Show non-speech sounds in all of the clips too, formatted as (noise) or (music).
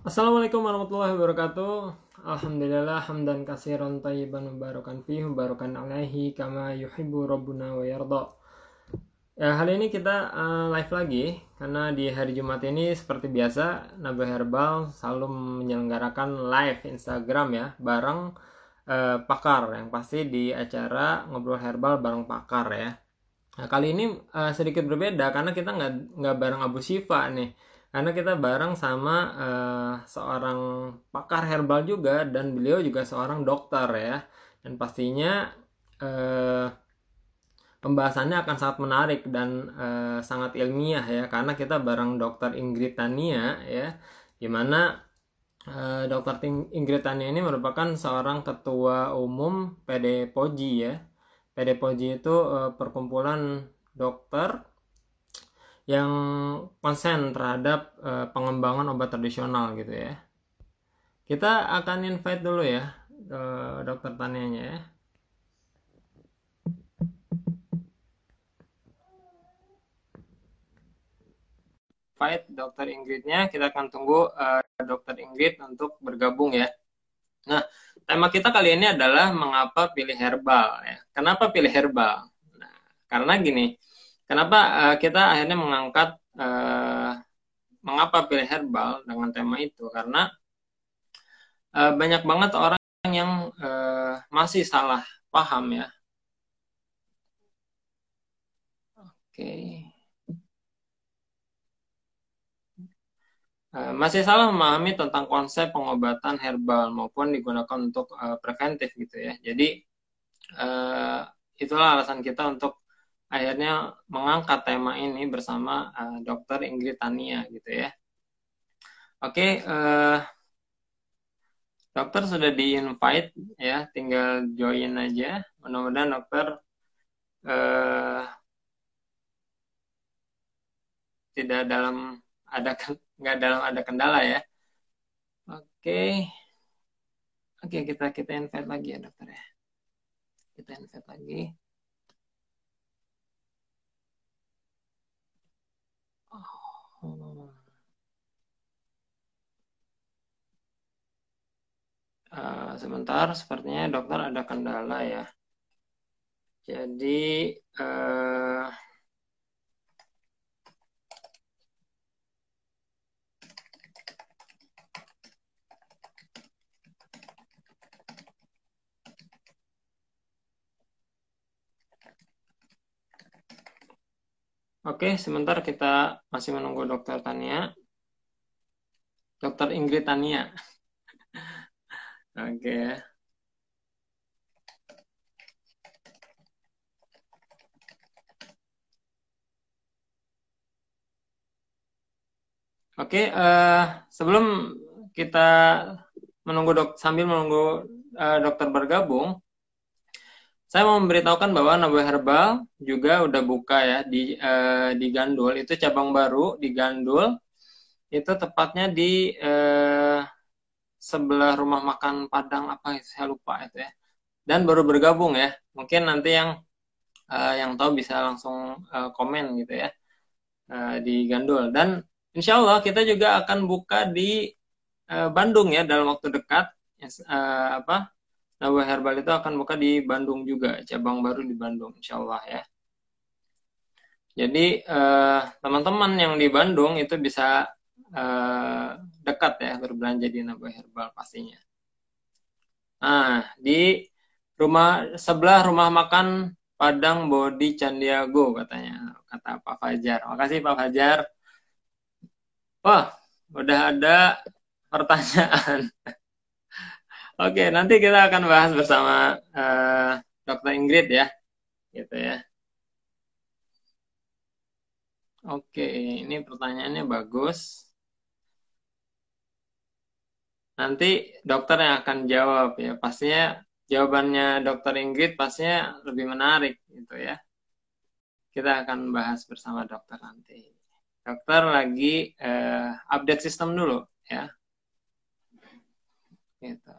Assalamualaikum warahmatullahi wabarakatuh. Alhamdulillah hamdan kasiran tayyiban mubarakan fi mubarakan alaihi kama yuhibbu rabbuna wa yarda. Ya, hari ini kita uh, live lagi karena di hari Jumat ini seperti biasa Nabi Herbal selalu menyelenggarakan live Instagram ya bareng uh, pakar yang pasti di acara ngobrol herbal bareng pakar ya. Nah, kali ini uh, sedikit berbeda karena kita nggak nggak bareng Abu Sifa nih karena kita bareng sama uh, seorang pakar herbal juga dan beliau juga seorang dokter ya. Dan pastinya uh, pembahasannya akan sangat menarik dan uh, sangat ilmiah ya. Karena kita bareng dokter Ingrid Tania ya di mana uh, dokter Ingrid Tania ini merupakan seorang ketua umum PD Poji ya. PD Poji itu uh, perkumpulan dokter yang konsen terhadap uh, pengembangan obat tradisional gitu ya. Kita akan invite dulu ya uh, dokter Tanianya ya. Invite dokter Ingridnya, kita akan tunggu uh, dokter Ingrid untuk bergabung ya. Nah, tema kita kali ini adalah mengapa pilih herbal ya. Kenapa pilih herbal? Nah, karena gini, Kenapa uh, kita akhirnya mengangkat uh, mengapa pilih herbal dengan tema itu? Karena uh, banyak banget orang yang uh, masih salah paham ya. Oke. Okay. Masih salah memahami tentang konsep pengobatan herbal maupun digunakan untuk uh, preventif gitu ya. Jadi uh, itulah alasan kita untuk akhirnya mengangkat tema ini bersama uh, Dokter Ingrid Tania gitu ya. Oke, uh, dokter sudah di invite ya, tinggal join aja. Mudah-mudahan dokter uh, tidak dalam ada nggak dalam ada kendala ya. Oke, oke kita kita invite lagi ya dokter ya. Kita invite lagi. Uh, sebentar, sepertinya dokter ada kendala ya. Jadi, uh, Oke, sebentar kita masih menunggu dokter Tania. Dokter Ingrid Tania. Oke. Oke, uh, sebelum kita menunggu dok sambil menunggu uh, dokter bergabung, saya mau memberitahukan bahwa Nabai Herbal juga udah buka ya di uh, di Gandul itu cabang baru di Gandul itu tepatnya di uh, sebelah rumah makan Padang apa saya lupa itu ya. Dan baru bergabung ya. Mungkin nanti yang uh, yang tahu bisa langsung uh, komen gitu ya uh, di Gandul. Dan Insya Allah kita juga akan buka di uh, Bandung ya dalam waktu dekat. Uh, apa Nawa Herbal itu akan buka di Bandung juga, cabang baru di Bandung, insya Allah ya. Jadi teman-teman yang di Bandung itu bisa eh, dekat ya berbelanja di Nawa Herbal pastinya. Nah, di rumah sebelah rumah makan Padang Bodi Candiago katanya, kata Pak Fajar. Makasih Pak Fajar. Wah, udah ada pertanyaan. (laughs) Oke, nanti kita akan bahas bersama uh, Dr. Ingrid ya, gitu ya. Oke, ini pertanyaannya bagus. Nanti dokter yang akan jawab ya, pastinya jawabannya Dr. Ingrid pastinya lebih menarik gitu ya. Kita akan bahas bersama dokter nanti. Dokter lagi uh, update sistem dulu ya. Gitu.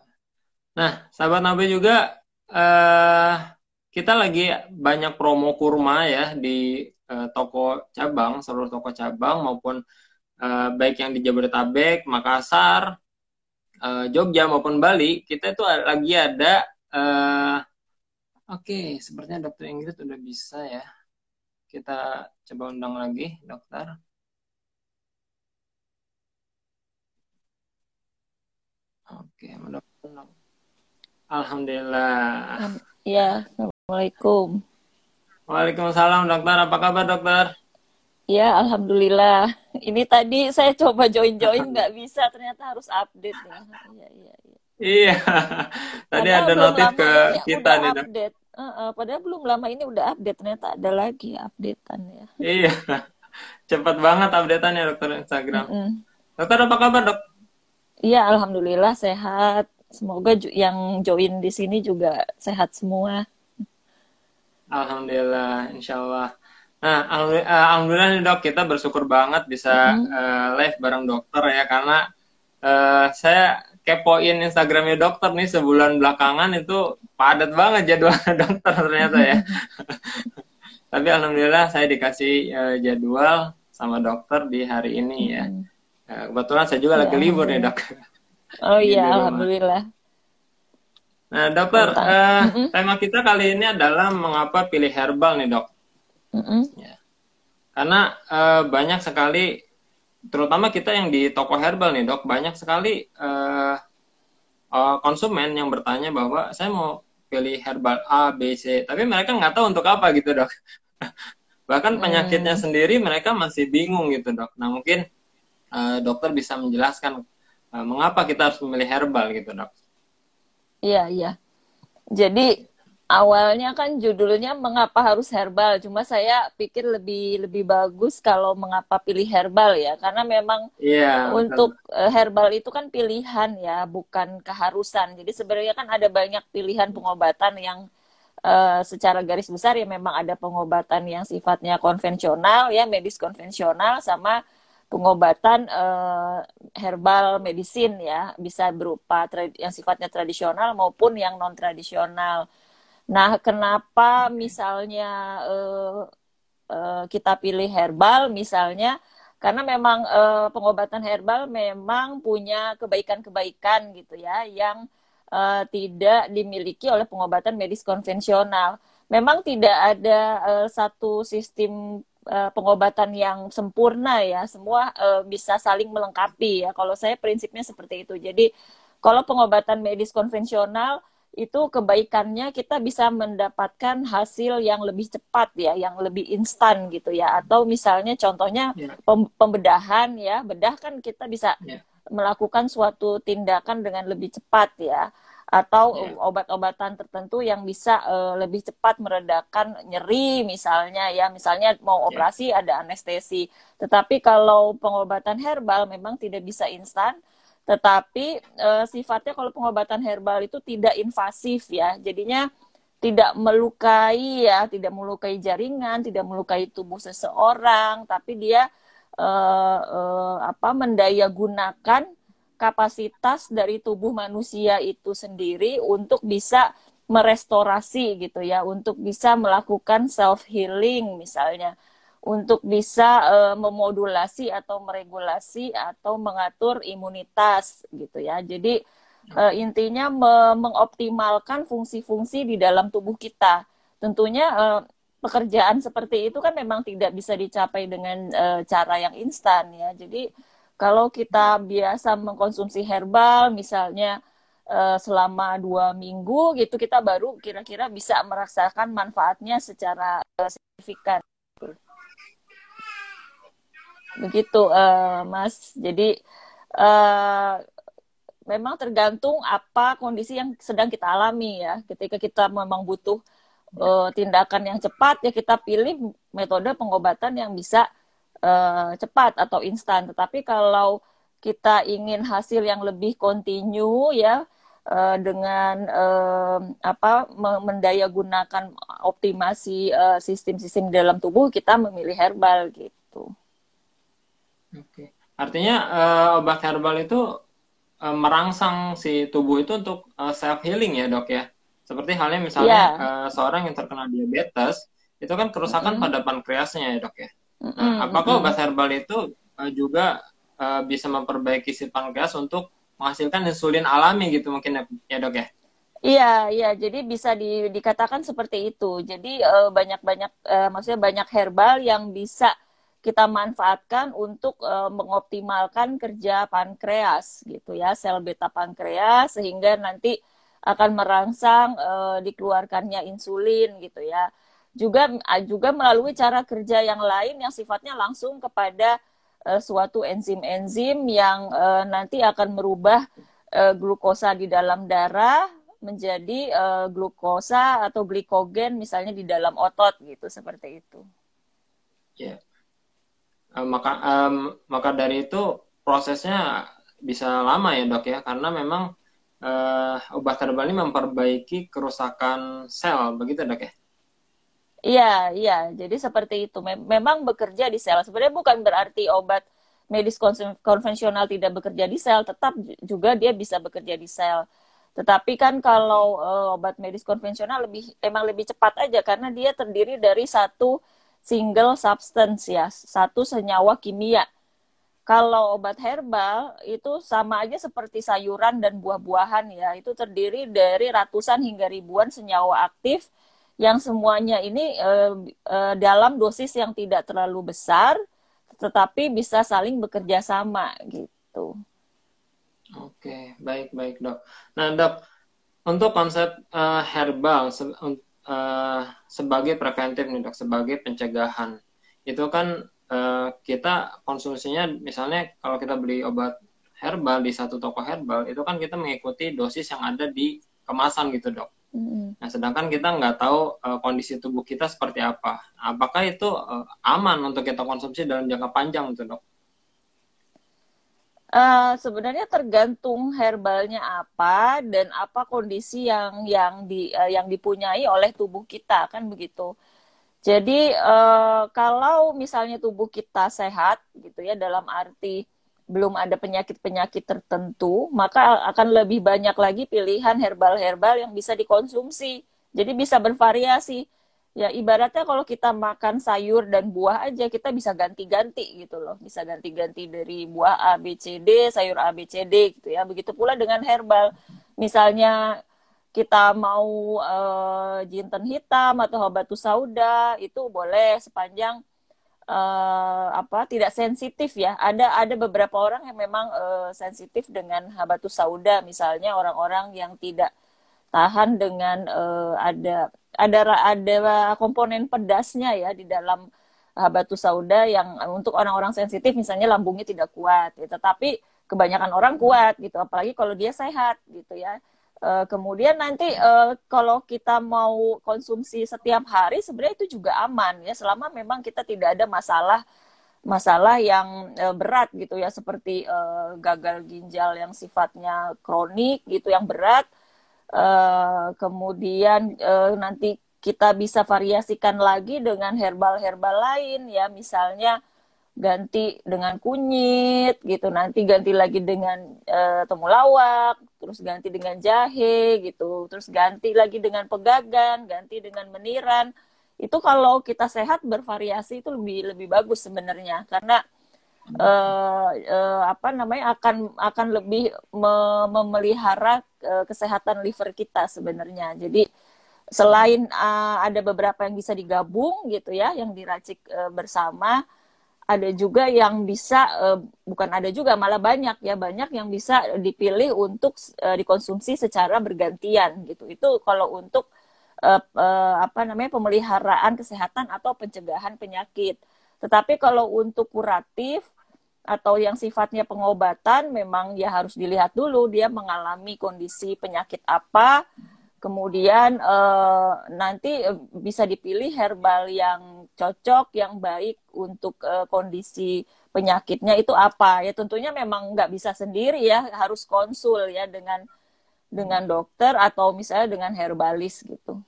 Nah, sahabat Nabi juga uh, kita lagi banyak promo kurma ya di uh, toko cabang, seluruh toko cabang maupun uh, baik yang di Jabodetabek, Makassar, uh, Jogja maupun Bali, kita itu lagi ada uh, oke, okay, sepertinya dokter Ingrid udah bisa ya. Kita coba undang lagi, dokter. Oke, mudah-mudahan. Alhamdulillah. Ya, Assalamualaikum. Waalaikumsalam, dokter. Apa kabar, dokter? Ya, alhamdulillah. Ini tadi saya coba join-join nggak bisa, ternyata harus update ya. Iya, iya, iya. Iya. (laughs) Tadi padahal ada notif ke kita nih, update. Uh, uh, padahal belum lama ini udah update, ternyata ada lagi updatean ya. Iya. (laughs) Cepat banget updateannya dokter Instagram. Mm -hmm. Dokter apa kabar, Dok? Iya, alhamdulillah sehat. Semoga yang join di sini juga sehat semua. Alhamdulillah, insya Allah. Nah, alhamdulillah, nih dok, kita bersyukur banget bisa mm -hmm. uh, live bareng dokter ya, karena uh, saya kepoin Instagramnya dokter nih sebulan belakangan itu padat banget jadwal (laughs) dokter ternyata ya. (laughs) Tapi alhamdulillah saya dikasih uh, jadwal sama dokter di hari ini ya. Mm. Ya, kebetulan saya juga ya, lagi libur nih dok. Oh iya, alhamdulillah. Nah dokter, uh, mm -hmm. tema kita kali ini adalah mengapa pilih herbal nih dok. Mm -hmm. ya. Karena uh, banyak sekali, terutama kita yang di toko herbal nih dok, banyak sekali uh, uh, konsumen yang bertanya bahwa saya mau pilih herbal A, B, C, tapi mereka nggak tahu untuk apa gitu dok. (laughs) Bahkan penyakitnya mm. sendiri mereka masih bingung gitu dok. Nah mungkin uh, dokter bisa menjelaskan uh, mengapa kita harus memilih herbal gitu dok? Iya iya. Jadi awalnya kan judulnya mengapa harus herbal. Cuma saya pikir lebih lebih bagus kalau mengapa pilih herbal ya, karena memang yeah, untuk betul. Eh, herbal itu kan pilihan ya, bukan keharusan. Jadi sebenarnya kan ada banyak pilihan pengobatan yang uh, secara garis besar ya memang ada pengobatan yang sifatnya konvensional ya, medis konvensional sama pengobatan uh, herbal medicine ya bisa berupa yang sifatnya tradisional maupun yang non tradisional. Nah, kenapa misalnya uh, uh, kita pilih herbal misalnya? Karena memang uh, pengobatan herbal memang punya kebaikan-kebaikan gitu ya yang uh, tidak dimiliki oleh pengobatan medis konvensional. Memang tidak ada uh, satu sistem uh, pengobatan yang sempurna ya. Semua uh, bisa saling melengkapi ya. Kalau saya prinsipnya seperti itu. Jadi kalau pengobatan medis konvensional itu kebaikannya kita bisa mendapatkan hasil yang lebih cepat ya, yang lebih instan gitu ya. Atau misalnya contohnya yeah. pembedahan ya, bedah kan kita bisa yeah. melakukan suatu tindakan dengan lebih cepat ya atau yeah. obat-obatan tertentu yang bisa uh, lebih cepat meredakan nyeri misalnya ya misalnya mau iya. operasi yeah. ada anestesi tetapi kalau pengobatan herbal memang tidak bisa instan tetapi uh, sifatnya kalau pengobatan herbal itu tidak invasif ya. Jadinya tidak melukai ya tidak melukai jaringan tidak melukai tubuh seseorang tapi dia uh, uh, apa mendaya gunakan kapasitas dari tubuh manusia itu sendiri untuk bisa merestorasi gitu ya, untuk bisa melakukan self healing misalnya, untuk bisa uh, memodulasi atau meregulasi atau mengatur imunitas gitu ya. Jadi uh, intinya me mengoptimalkan fungsi-fungsi di dalam tubuh kita. Tentunya uh, pekerjaan seperti itu kan memang tidak bisa dicapai dengan uh, cara yang instan ya. Jadi kalau kita biasa mengkonsumsi herbal, misalnya uh, selama dua minggu gitu, kita baru kira-kira bisa merasakan manfaatnya secara uh, signifikan. Begitu, uh, Mas. Jadi uh, memang tergantung apa kondisi yang sedang kita alami ya. Ketika kita memang butuh uh, tindakan yang cepat, ya kita pilih metode pengobatan yang bisa uh, cepat atau instan. Tetapi kalau kita ingin hasil yang lebih kontinu ya dengan uh, apa mendaya gunakan optimasi sistem-sistem uh, dalam tubuh kita memilih herbal gitu. Oke. Artinya uh, obat herbal itu uh, merangsang si tubuh itu untuk uh, self healing ya, Dok ya. Seperti halnya misalnya yeah. uh, seorang yang terkena diabetes itu kan kerusakan mm -hmm. pada pankreasnya ya, Dok ya. Nah, apakah obat herbal itu uh, juga uh, bisa memperbaiki si pankreas untuk menghasilkan insulin alami gitu mungkin ya, ya dok ya? Iya, iya. Jadi bisa di, dikatakan seperti itu. Jadi banyak-banyak, uh, uh, maksudnya banyak herbal yang bisa kita manfaatkan untuk uh, mengoptimalkan kerja pankreas gitu ya, sel beta pankreas sehingga nanti akan merangsang uh, dikeluarkannya insulin gitu ya. Juga juga melalui cara kerja yang lain yang sifatnya langsung kepada uh, suatu enzim-enzim yang uh, nanti akan merubah uh, glukosa di dalam darah menjadi uh, glukosa atau glikogen misalnya di dalam otot gitu seperti itu. Yeah. Uh, maka um, maka dari itu prosesnya bisa lama ya dok ya. Karena memang uh, obat herbal ini memperbaiki kerusakan sel. Begitu dok ya? Iya iya. Jadi seperti itu. Memang bekerja di sel. Sebenarnya bukan berarti obat medis konvensional tidak bekerja di sel. Tetap juga dia bisa bekerja di sel. Tetapi kan kalau uh, obat medis konvensional lebih emang lebih cepat aja. Karena dia terdiri dari satu single substance ya, satu senyawa kimia. Kalau obat herbal itu sama aja seperti sayuran dan buah-buahan ya, itu terdiri dari ratusan hingga ribuan senyawa aktif yang semuanya ini eh, eh, dalam dosis yang tidak terlalu besar, tetapi bisa saling bekerja sama gitu. Oke, baik baik dok. Nah dok, untuk konsep uh, herbal uh, sebagai preventif nih dok, sebagai pencegahan. Itu kan uh, kita konsumsinya misalnya kalau kita beli obat herbal di satu toko herbal itu kan kita mengikuti dosis yang ada di kemasan gitu dok. Mm. Nah sedangkan kita nggak tahu uh, kondisi tubuh kita seperti apa. Apakah itu uh, aman untuk kita konsumsi dalam jangka panjang gitu dok? Uh, sebenarnya tergantung herbalnya apa dan apa kondisi yang yang di uh, yang dipunyai oleh tubuh kita kan begitu. Jadi uh, kalau misalnya tubuh kita sehat gitu ya dalam arti belum ada penyakit-penyakit tertentu, maka akan lebih banyak lagi pilihan herbal-herbal yang bisa dikonsumsi. Jadi bisa bervariasi ya ibaratnya kalau kita makan sayur dan buah aja kita bisa ganti-ganti gitu loh. Bisa ganti-ganti dari buah A B C D sayur A B C D gitu ya. Begitu pula dengan herbal. Misalnya kita mau uh, jinten hitam atau habatus sauda itu boleh sepanjang uh, apa tidak sensitif ya. Ada ada beberapa orang yang memang uh, sensitif dengan habatus sauda. Misalnya orang-orang yang tidak tahan dengan uh, ada ada ada komponen pedasnya ya di dalam habatus sauda yang untuk orang-orang sensitif misalnya lambungnya tidak kuat ya. tetapi kebanyakan orang kuat gitu. Apalagi kalau dia sehat gitu ya. E, kemudian nanti kalau kita mau konsumsi setiap hari sebenarnya itu juga aman ya. Selama memang kita tidak ada masalah masalah yang berat gitu ya. Seperti gagal ginjal yang sifatnya kronik gitu yang berat Uh, kemudian uh, nanti kita bisa variasikan lagi dengan herbal-herbal lain ya. Misalnya ganti dengan kunyit gitu. Nanti ganti lagi dengan uh, temulawak terus ganti dengan jahe gitu. Terus ganti lagi dengan pegagan ganti dengan meniran. Itu kalau kita sehat bervariasi itu lebih lebih bagus sebenarnya. Karena uh, apa namanya akan akan lebih me memelihara uh, kesehatan liver kita sebenarnya. Jadi selain uh, ada beberapa yang bisa digabung gitu ya, yang diracik uh, bersama, ada juga yang bisa uh, bukan ada juga malah banyak ya banyak yang bisa dipilih untuk uh, dikonsumsi secara bergantian gitu. Itu kalau untuk uh, uh, apa namanya pemeliharaan kesehatan atau pencegahan penyakit. Tetapi kalau untuk kuratif atau yang sifatnya pengobatan memang ya harus dilihat dulu dia mengalami kondisi penyakit apa. Kemudian eh, nanti eh, bisa dipilih herbal yang cocok yang baik untuk eh, kondisi penyakitnya itu apa. Ya tentunya memang nggak bisa sendiri ya harus konsul ya dengan dengan dokter atau misalnya dengan herbalis gitu.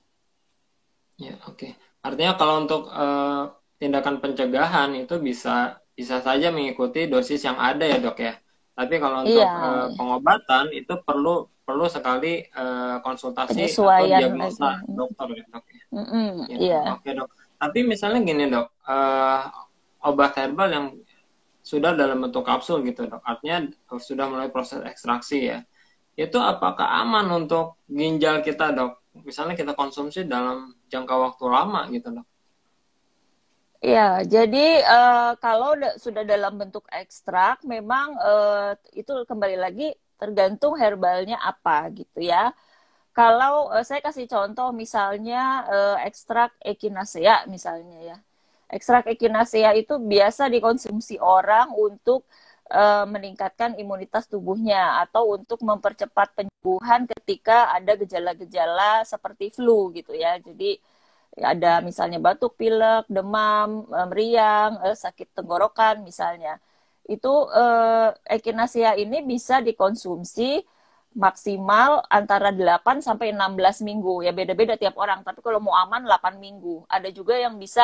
Ya oke. Okay. artinya kalau untuk uh, tindakan pencegahan itu bisa bisa saja mengikuti dosis yang ada ya dok ya. Tapi kalau untuk iya. uh, pengobatan itu perlu perlu sekali uh, konsultasi atau diagnosa lagi. dokter ya dok. Ya. Mm -hmm, ya, iya. Oke dok. Tapi misalnya gini dok, uh, obat herbal yang sudah dalam bentuk kapsul gitu dok. Artinya sudah mulai proses ekstraksi ya. Itu apakah aman untuk ginjal kita dok? Misalnya kita konsumsi dalam jangka waktu lama gitu dok. Ya, jadi uh, kalau sudah dalam bentuk ekstrak, memang uh, itu kembali lagi tergantung herbalnya apa gitu ya. Kalau uh, saya kasih contoh misalnya uh, ekstrak echinacea misalnya ya. Ekstrak echinacea itu biasa dikonsumsi orang untuk uh, meningkatkan imunitas tubuhnya atau untuk mempercepat penyembuhan ketika ada gejala-gejala seperti flu gitu ya. Jadi ada misalnya batuk pilek, demam, meriang, eh, sakit tenggorokan misalnya. Itu eh, echinacea ini bisa dikonsumsi maksimal antara 8 sampai 16 minggu. Ya beda-beda tiap orang, tapi kalau mau aman 8 minggu. Ada juga yang bisa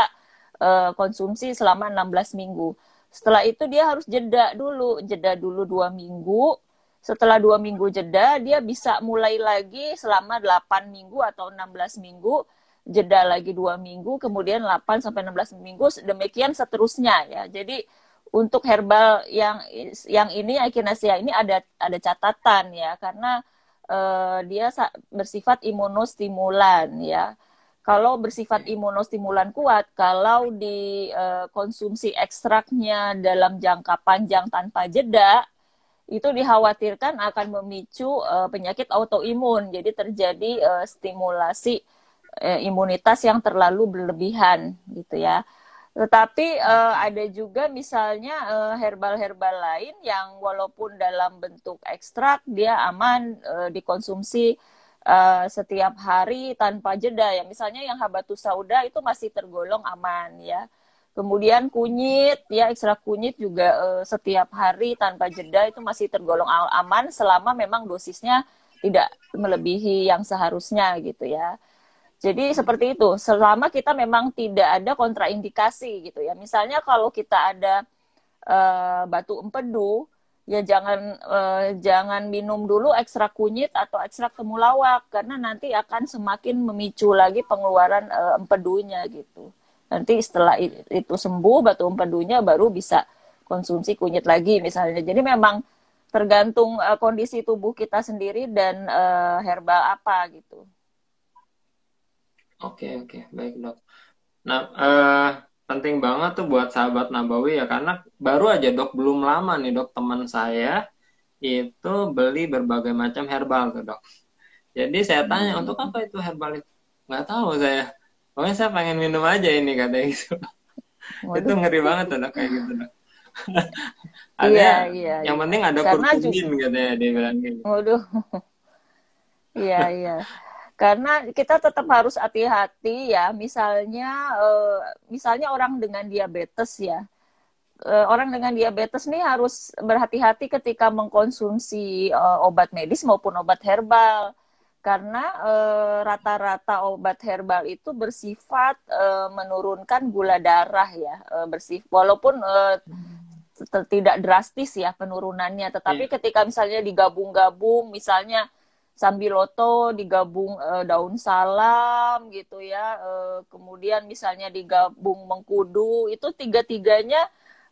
eh, konsumsi selama 16 minggu. Setelah itu dia harus jeda dulu, jeda dulu dua minggu. Setelah dua minggu jeda, dia bisa mulai lagi selama 8 minggu atau 16 minggu jeda lagi dua minggu, kemudian 8 sampai 16 minggu, demikian seterusnya ya. Jadi untuk herbal yang yang ini echinacea ini ada ada catatan ya karena uh, dia bersifat imunostimulan ya. Kalau bersifat imunostimulan kuat, kalau dikonsumsi uh, ekstraknya dalam jangka panjang tanpa jeda, itu dikhawatirkan akan memicu uh, penyakit autoimun. Jadi terjadi uh, stimulasi eh, imunitas yang terlalu berlebihan gitu ya. Tetapi eh, ada juga misalnya eh, herbal-herbal lain yang walaupun dalam bentuk ekstrak dia aman eh, dikonsumsi eh, setiap hari tanpa jeda ya. Misalnya yang habatus sauda itu masih tergolong aman ya. Kemudian kunyit ya ekstrak kunyit juga eh, setiap hari tanpa jeda itu masih tergolong aman selama memang dosisnya tidak melebihi yang seharusnya gitu ya. Jadi seperti itu, selama kita memang tidak ada kontraindikasi gitu ya. Misalnya kalau kita ada uh, batu empedu, ya jangan uh, jangan minum dulu ekstrak kunyit atau ekstrak temulawak karena nanti akan semakin memicu lagi pengeluaran uh, empedunya gitu. Nanti setelah itu sembuh batu empedunya baru bisa konsumsi kunyit lagi misalnya. Jadi memang tergantung uh, kondisi tubuh kita sendiri dan uh, herbal apa gitu. Oke, oke, baik dok. Nah, eh, penting banget tuh buat sahabat Nabawi ya, karena baru aja dok, belum lama nih dok, teman saya itu beli berbagai macam herbal tuh dok. Jadi saya tanya, hmm. untuk apa itu herbal itu? Nggak tahu saya. Pokoknya saya pengen minum aja ini katanya gitu. itu ngeri banget tuh dok, kayak gitu dok. ada iya, iya, yang iya. penting ada kurkumin katanya dia bilang gitu. Waduh. Iya, iya karena kita tetap harus hati-hati ya. Misalnya uh, misalnya orang dengan diabetes ya. Uh, orang dengan diabetes nih harus berhati-hati ketika mengkonsumsi uh, obat medis maupun obat herbal. Karena rata-rata obat herbal itu bersifat menurunkan gula darah ya. Bersif walaupun tidak drastis ya penurunannya. Tetapi yeah. ketika misalnya digabung-gabung misalnya sambiloto digabung uh, daun salam gitu ya uh, kemudian misalnya digabung mengkudu itu tiga-tiganya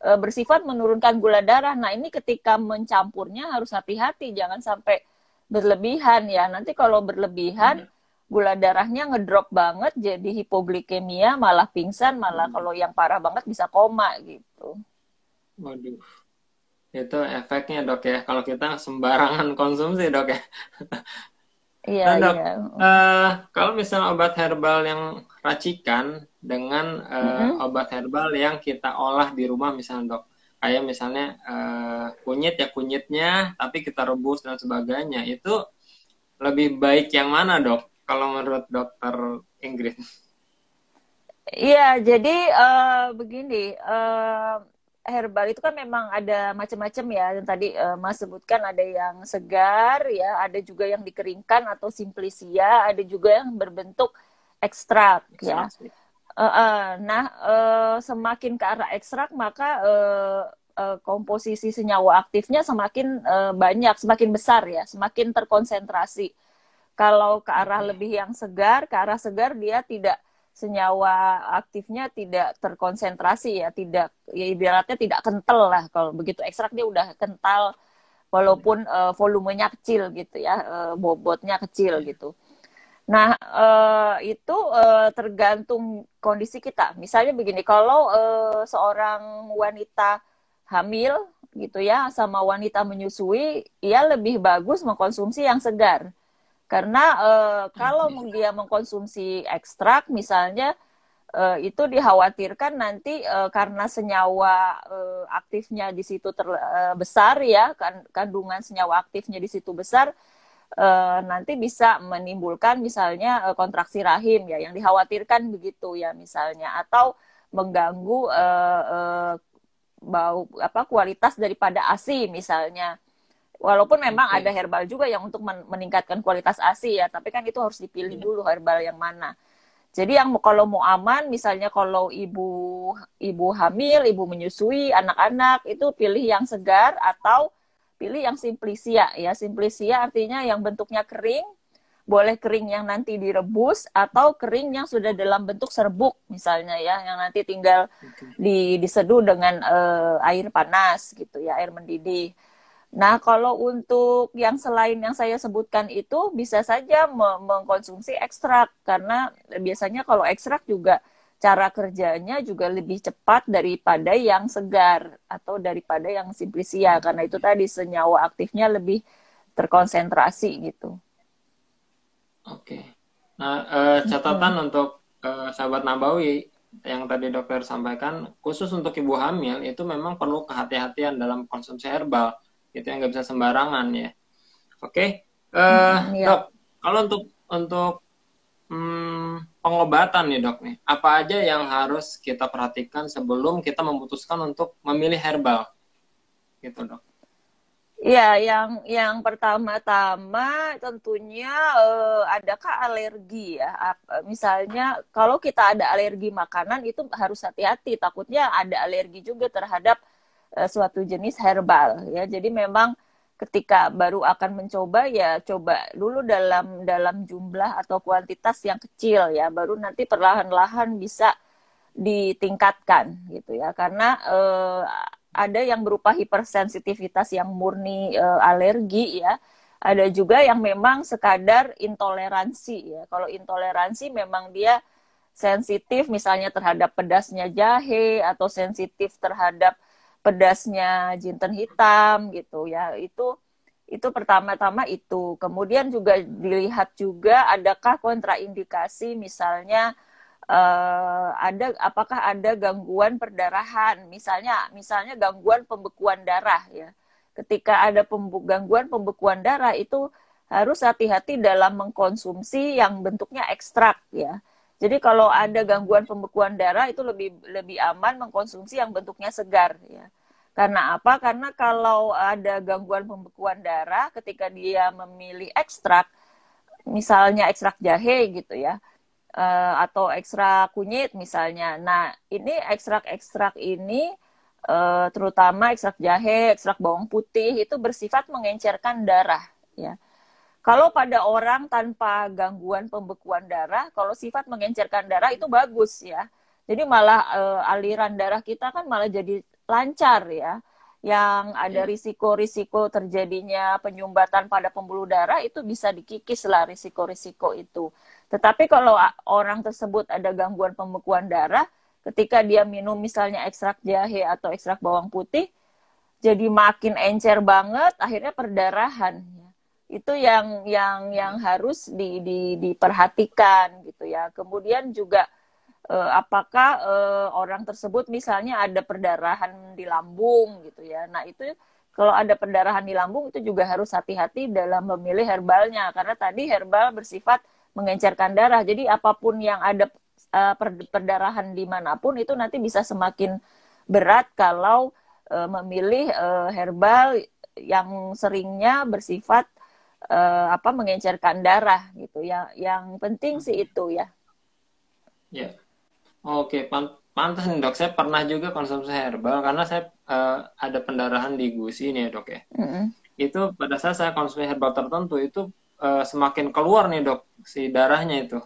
uh, bersifat menurunkan gula darah nah ini ketika mencampurnya harus hati-hati jangan sampai berlebihan ya nanti kalau berlebihan hmm. gula darahnya ngedrop banget jadi hipoglikemia malah pingsan malah hmm. kalau yang parah banget bisa koma gitu waduh itu efeknya dok ya. Kalau kita sembarangan konsumsi dok ya. Iya nah, dok iya. Uh, kalau misalnya obat herbal yang racikan dengan uh, mm-hmm. obat herbal yang kita olah di rumah misalnya dok. Kayak misalnya uh, kunyit ya kunyitnya tapi kita rebus dan sebagainya itu lebih baik yang mana dok? Kalau menurut dokter Ingrid. Iya jadi uh, begini uh, herbal itu kan memang ada macam-macam ya. Yang tadi uh, Mas sebutkan ada yang segar ya ada juga yang dikeringkan atau simplisia ada juga yang berbentuk ekstrak ya. Uh, uh, nah uh, semakin ke arah ekstrak maka uh, uh, komposisi senyawa aktifnya semakin uh, banyak semakin besar ya semakin terkonsentrasi. Kalau ke arah lebih yang segar ke arah segar dia tidak senyawa aktifnya tidak terkonsentrasi ya, tidak ya ibaratnya tidak kental lah kalau begitu ekstrak dia udah kental walaupun uh, volumenya kecil gitu ya, uh, bobotnya kecil gitu. Nah, uh, itu uh, tergantung kondisi kita. Misalnya begini, kalau uh, seorang wanita hamil gitu ya sama wanita menyusui, ya lebih bagus mengkonsumsi yang segar karena uh, kalau dia mengkonsumsi ekstrak misalnya uh, itu dikhawatirkan nanti uh, karena senyawa uh, aktifnya di situ ter, uh, besar ya kan, kandungan senyawa aktifnya di situ besar uh, nanti bisa menimbulkan misalnya uh, kontraksi rahim ya yang dikhawatirkan begitu ya misalnya. Atau mengganggu uh, uh, bau apa kualitas daripada ASI misalnya Walaupun memang okay. ada herbal juga yang untuk meningkatkan kualitas ASI ya, tapi kan itu harus dipilih yeah. dulu herbal yang mana. Jadi yang kalau mau aman, misalnya kalau ibu ibu hamil, ibu menyusui anak-anak itu pilih yang segar atau pilih yang simplisia ya. Simplisia artinya yang bentuknya kering, boleh kering yang nanti direbus atau kering yang sudah dalam bentuk serbuk misalnya ya, yang nanti tinggal di diseduh dengan uh, air panas gitu ya, air mendidih. Nah, kalau untuk yang selain yang saya sebutkan itu bisa saja mengkonsumsi ekstrak karena biasanya kalau ekstrak juga cara kerjanya juga lebih cepat daripada yang segar atau daripada yang simplisia karena itu tadi senyawa aktifnya lebih terkonsentrasi gitu. Oke. Nah, eh, catatan hmm. untuk eh, sahabat Nabawi yang tadi dokter sampaikan khusus untuk ibu hamil itu memang perlu kehati-hatian dalam konsumsi herbal gitu yang nggak bisa sembarangan ya oke okay. uh, eh, hmm, iya. dok kalau untuk untuk hmm, pengobatan nih dok nih apa aja yang harus kita perhatikan sebelum kita memutuskan untuk memilih herbal gitu dok Ya, yang yang pertama-tama tentunya eh, adakah alergi ya? Misalnya kalau kita ada alergi makanan itu harus hati-hati, takutnya ada alergi juga terhadap uh, suatu jenis herbal ya. Jadi memang ketika baru akan mencoba ya coba dulu dalam dalam jumlah atau kuantitas yang kecil ya. Baru nanti perlahan-lahan bisa ditingkatkan gitu ya. Karena uh, ada yang berupa hipersensitivitas yang murni uh, alergi ya. Ada juga yang memang sekadar intoleransi ya. Kalau intoleransi memang dia sensitif misalnya terhadap pedasnya jahe atau sensitif terhadap pedasnya jinten hitam gitu. Ya itu itu pertama-tama itu. Kemudian juga dilihat juga adakah kontraindikasi misalnya uh, ada apakah ada gangguan perdarahan? Misalnya misalnya gangguan pembekuan darah ya. Ketika ada pembu gangguan pembekuan darah itu harus hati-hati dalam mengkonsumsi yang bentuknya ekstrak ya. Jadi kalau ada gangguan pembekuan darah itu lebih lebih aman mengkonsumsi yang bentuknya segar ya. Karena apa? Karena kalau ada gangguan pembekuan darah ketika dia memilih ekstrak misalnya ekstrak jahe gitu ya eh, atau ekstrak kunyit misalnya. Nah, ini ekstrak-ekstrak ini eh, terutama ekstrak jahe, ekstrak bawang putih itu bersifat mengencerkan darah ya. Kalau pada orang tanpa gangguan pembekuan darah, kalau sifat mengencerkan darah itu bagus ya. Jadi malah e, aliran darah kita kan malah jadi lancar ya. Yang ada iya. risiko-risiko terjadinya penyumbatan pada pembuluh darah itu bisa dikikis lah risiko-risiko itu. Tetapi kalau orang tersebut ada gangguan pembekuan darah, ketika dia minum misalnya ekstrak jahe atau ekstrak bawang putih, jadi makin encer banget, akhirnya perdarahan itu yang yang yang harus di, di, diperhatikan gitu ya. Kemudian juga eh, apakah eh, orang tersebut misalnya ada perdarahan di lambung gitu ya. Nah, itu kalau ada perdarahan di lambung itu juga harus hati-hati dalam memilih herbalnya. Karena tadi herbal bersifat mengencerkan darah. Jadi apa pun yang ada eh, perdarahan di mana pun itu nanti bisa semakin berat kalau memilih herbal yang seringnya bersifat uh, apa mengencerkan darah gitu. Ya yang penting sih itu ya. Ya oke pantas nih dok saya pernah juga konsumsi herbal karena saya uh, ada pendarahan di gusi nih ya dok ya mm -hmm. itu pada saat saya konsumsi herbal tertentu itu uh, semakin keluar nih dok si darahnya itu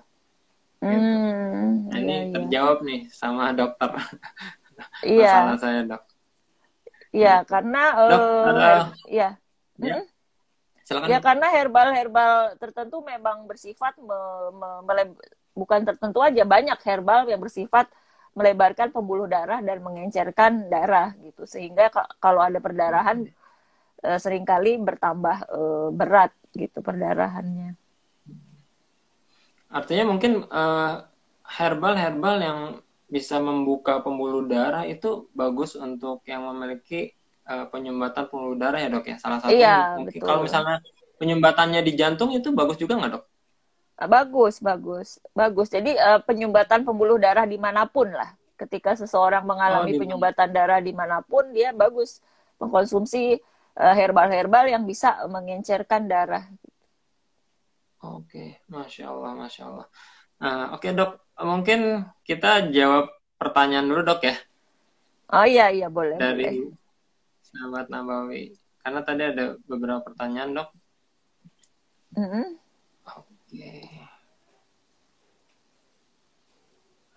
Hmm, Nah, ini iya, iya. terjawab nih sama dokter. (laughs) Iya, Masalah saya, Dok. iya, Gitu. karena Dok, eh, ada ya, ya, Mm-mm. silakan. ya Dok. karena herbal-herbal tertentu memang bersifat me- me- bukan tertentu aja banyak herbal yang bersifat melebarkan pembuluh darah dan mengencerkan darah gitu sehingga ka- kalau ada perdarahan eh, sering kali bertambah eh, berat gitu perdarahannya. Artinya mungkin eh, herbal-herbal yang bisa membuka pembuluh darah itu bagus untuk yang memiliki eh, penyumbatan pembuluh darah ya dok ya. Salah satunya Iya, mungkin betul. kalau misalnya penyumbatannya di jantung itu bagus juga nggak dok? Ah, Bagus, bagus, bagus. Jadi eh, penyumbatan pembuluh darah di mana pun lah. Ketika seseorang mengalami Oh, penyumbatan darah di mana pun, dia bagus mengkonsumsi eh, herbal-herbal yang bisa mengencerkan darah. Oke, masya Allah, masya Allah. Nah, oke dok, mungkin kita jawab pertanyaan dulu dok ya Oh iya iya boleh boleh. dari sahabat Nabawi. Karena tadi ada beberapa pertanyaan dok. Mm-mm. Oke.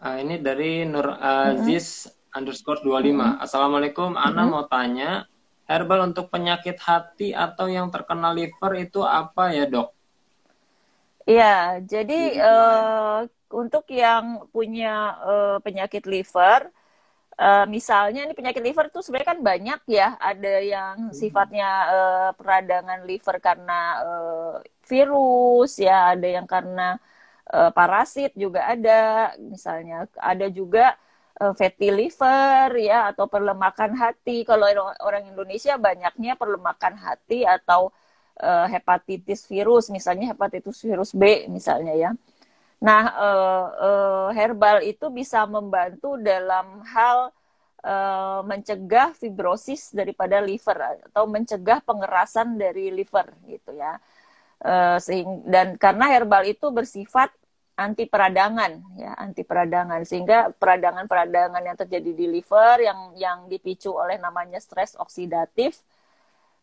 Ah, ini dari Nur Aziz underscore 25. Assalamualaikum, Ana mau tanya, herbal untuk penyakit hati atau yang terkena liver itu apa ya dok? Iya, jadi eh, untuk yang punya eh, penyakit liver, eh, misalnya ini penyakit liver tuh sebenarnya kan banyak ya. Ada yang sifatnya eh, peradangan liver karena eh, virus, ya. Ada yang karena eh, parasit juga ada. Misalnya ada juga eh, fatty liver ya atau perlemakan hati. Kalau orang- Indonesia banyaknya perlemakan hati atau eh, hepatitis virus, misalnya hepatitis virus B misalnya ya. Nah, eh, eh, herbal itu bisa membantu dalam hal mencegah fibrosis daripada liver atau mencegah pengerasan dari liver gitu ya. Eh, dan karena herbal itu bersifat anti peradangan ya, anti peradangan sehingga peradangan-peradangan yang terjadi di liver yang yang dipicu oleh namanya stres oksidatif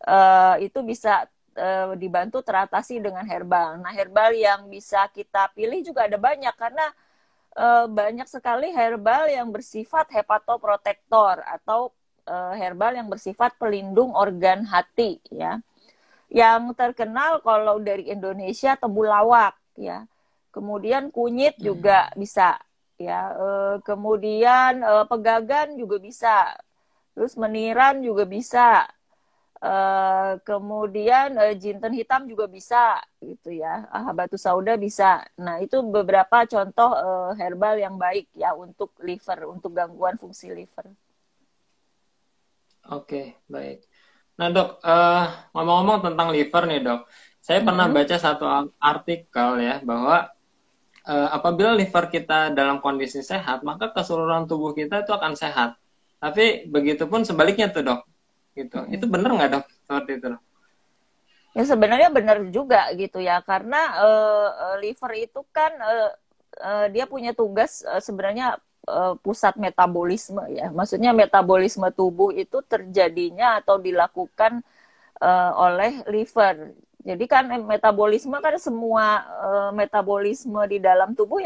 eh, itu bisa eh, dibantu teratasi dengan herbal. Nah, herbal yang bisa kita pilih juga ada banyak karena eh, banyak sekali herbal yang bersifat hepatoprotektor atau eh, herbal yang bersifat pelindung organ hati ya. Yang terkenal kalau dari Indonesia temulawak ya. Kemudian kunyit juga bisa ya. Eh, kemudian eh, pegagan juga bisa. Terus meniran juga bisa. Eh, kemudian eh, jinten hitam juga bisa gitu ya. Ah, batu sauda bisa. Nah, itu beberapa contoh eh, herbal yang baik ya untuk liver, untuk gangguan fungsi liver. Oke, baik. Nah dok, eh, ngomong-ngomong tentang liver nih dok, saya pernah baca satu artikel ya bahwa eh, apabila liver kita dalam kondisi sehat, maka keseluruhan tubuh kita itu akan sehat. Tapi begitu pun sebaliknya tuh dok, gitu. Itu benar nggak dok seperti itu? Dok? Ya sebenarnya benar juga gitu ya, karena eh, liver itu kan eh, eh, dia punya tugas eh, sebenarnya eh, pusat metabolisme ya. Maksudnya metabolisme tubuh itu terjadinya atau dilakukan eh, oleh liver. Jadi kan metabolisme kan semua eh, metabolisme di dalam tubuh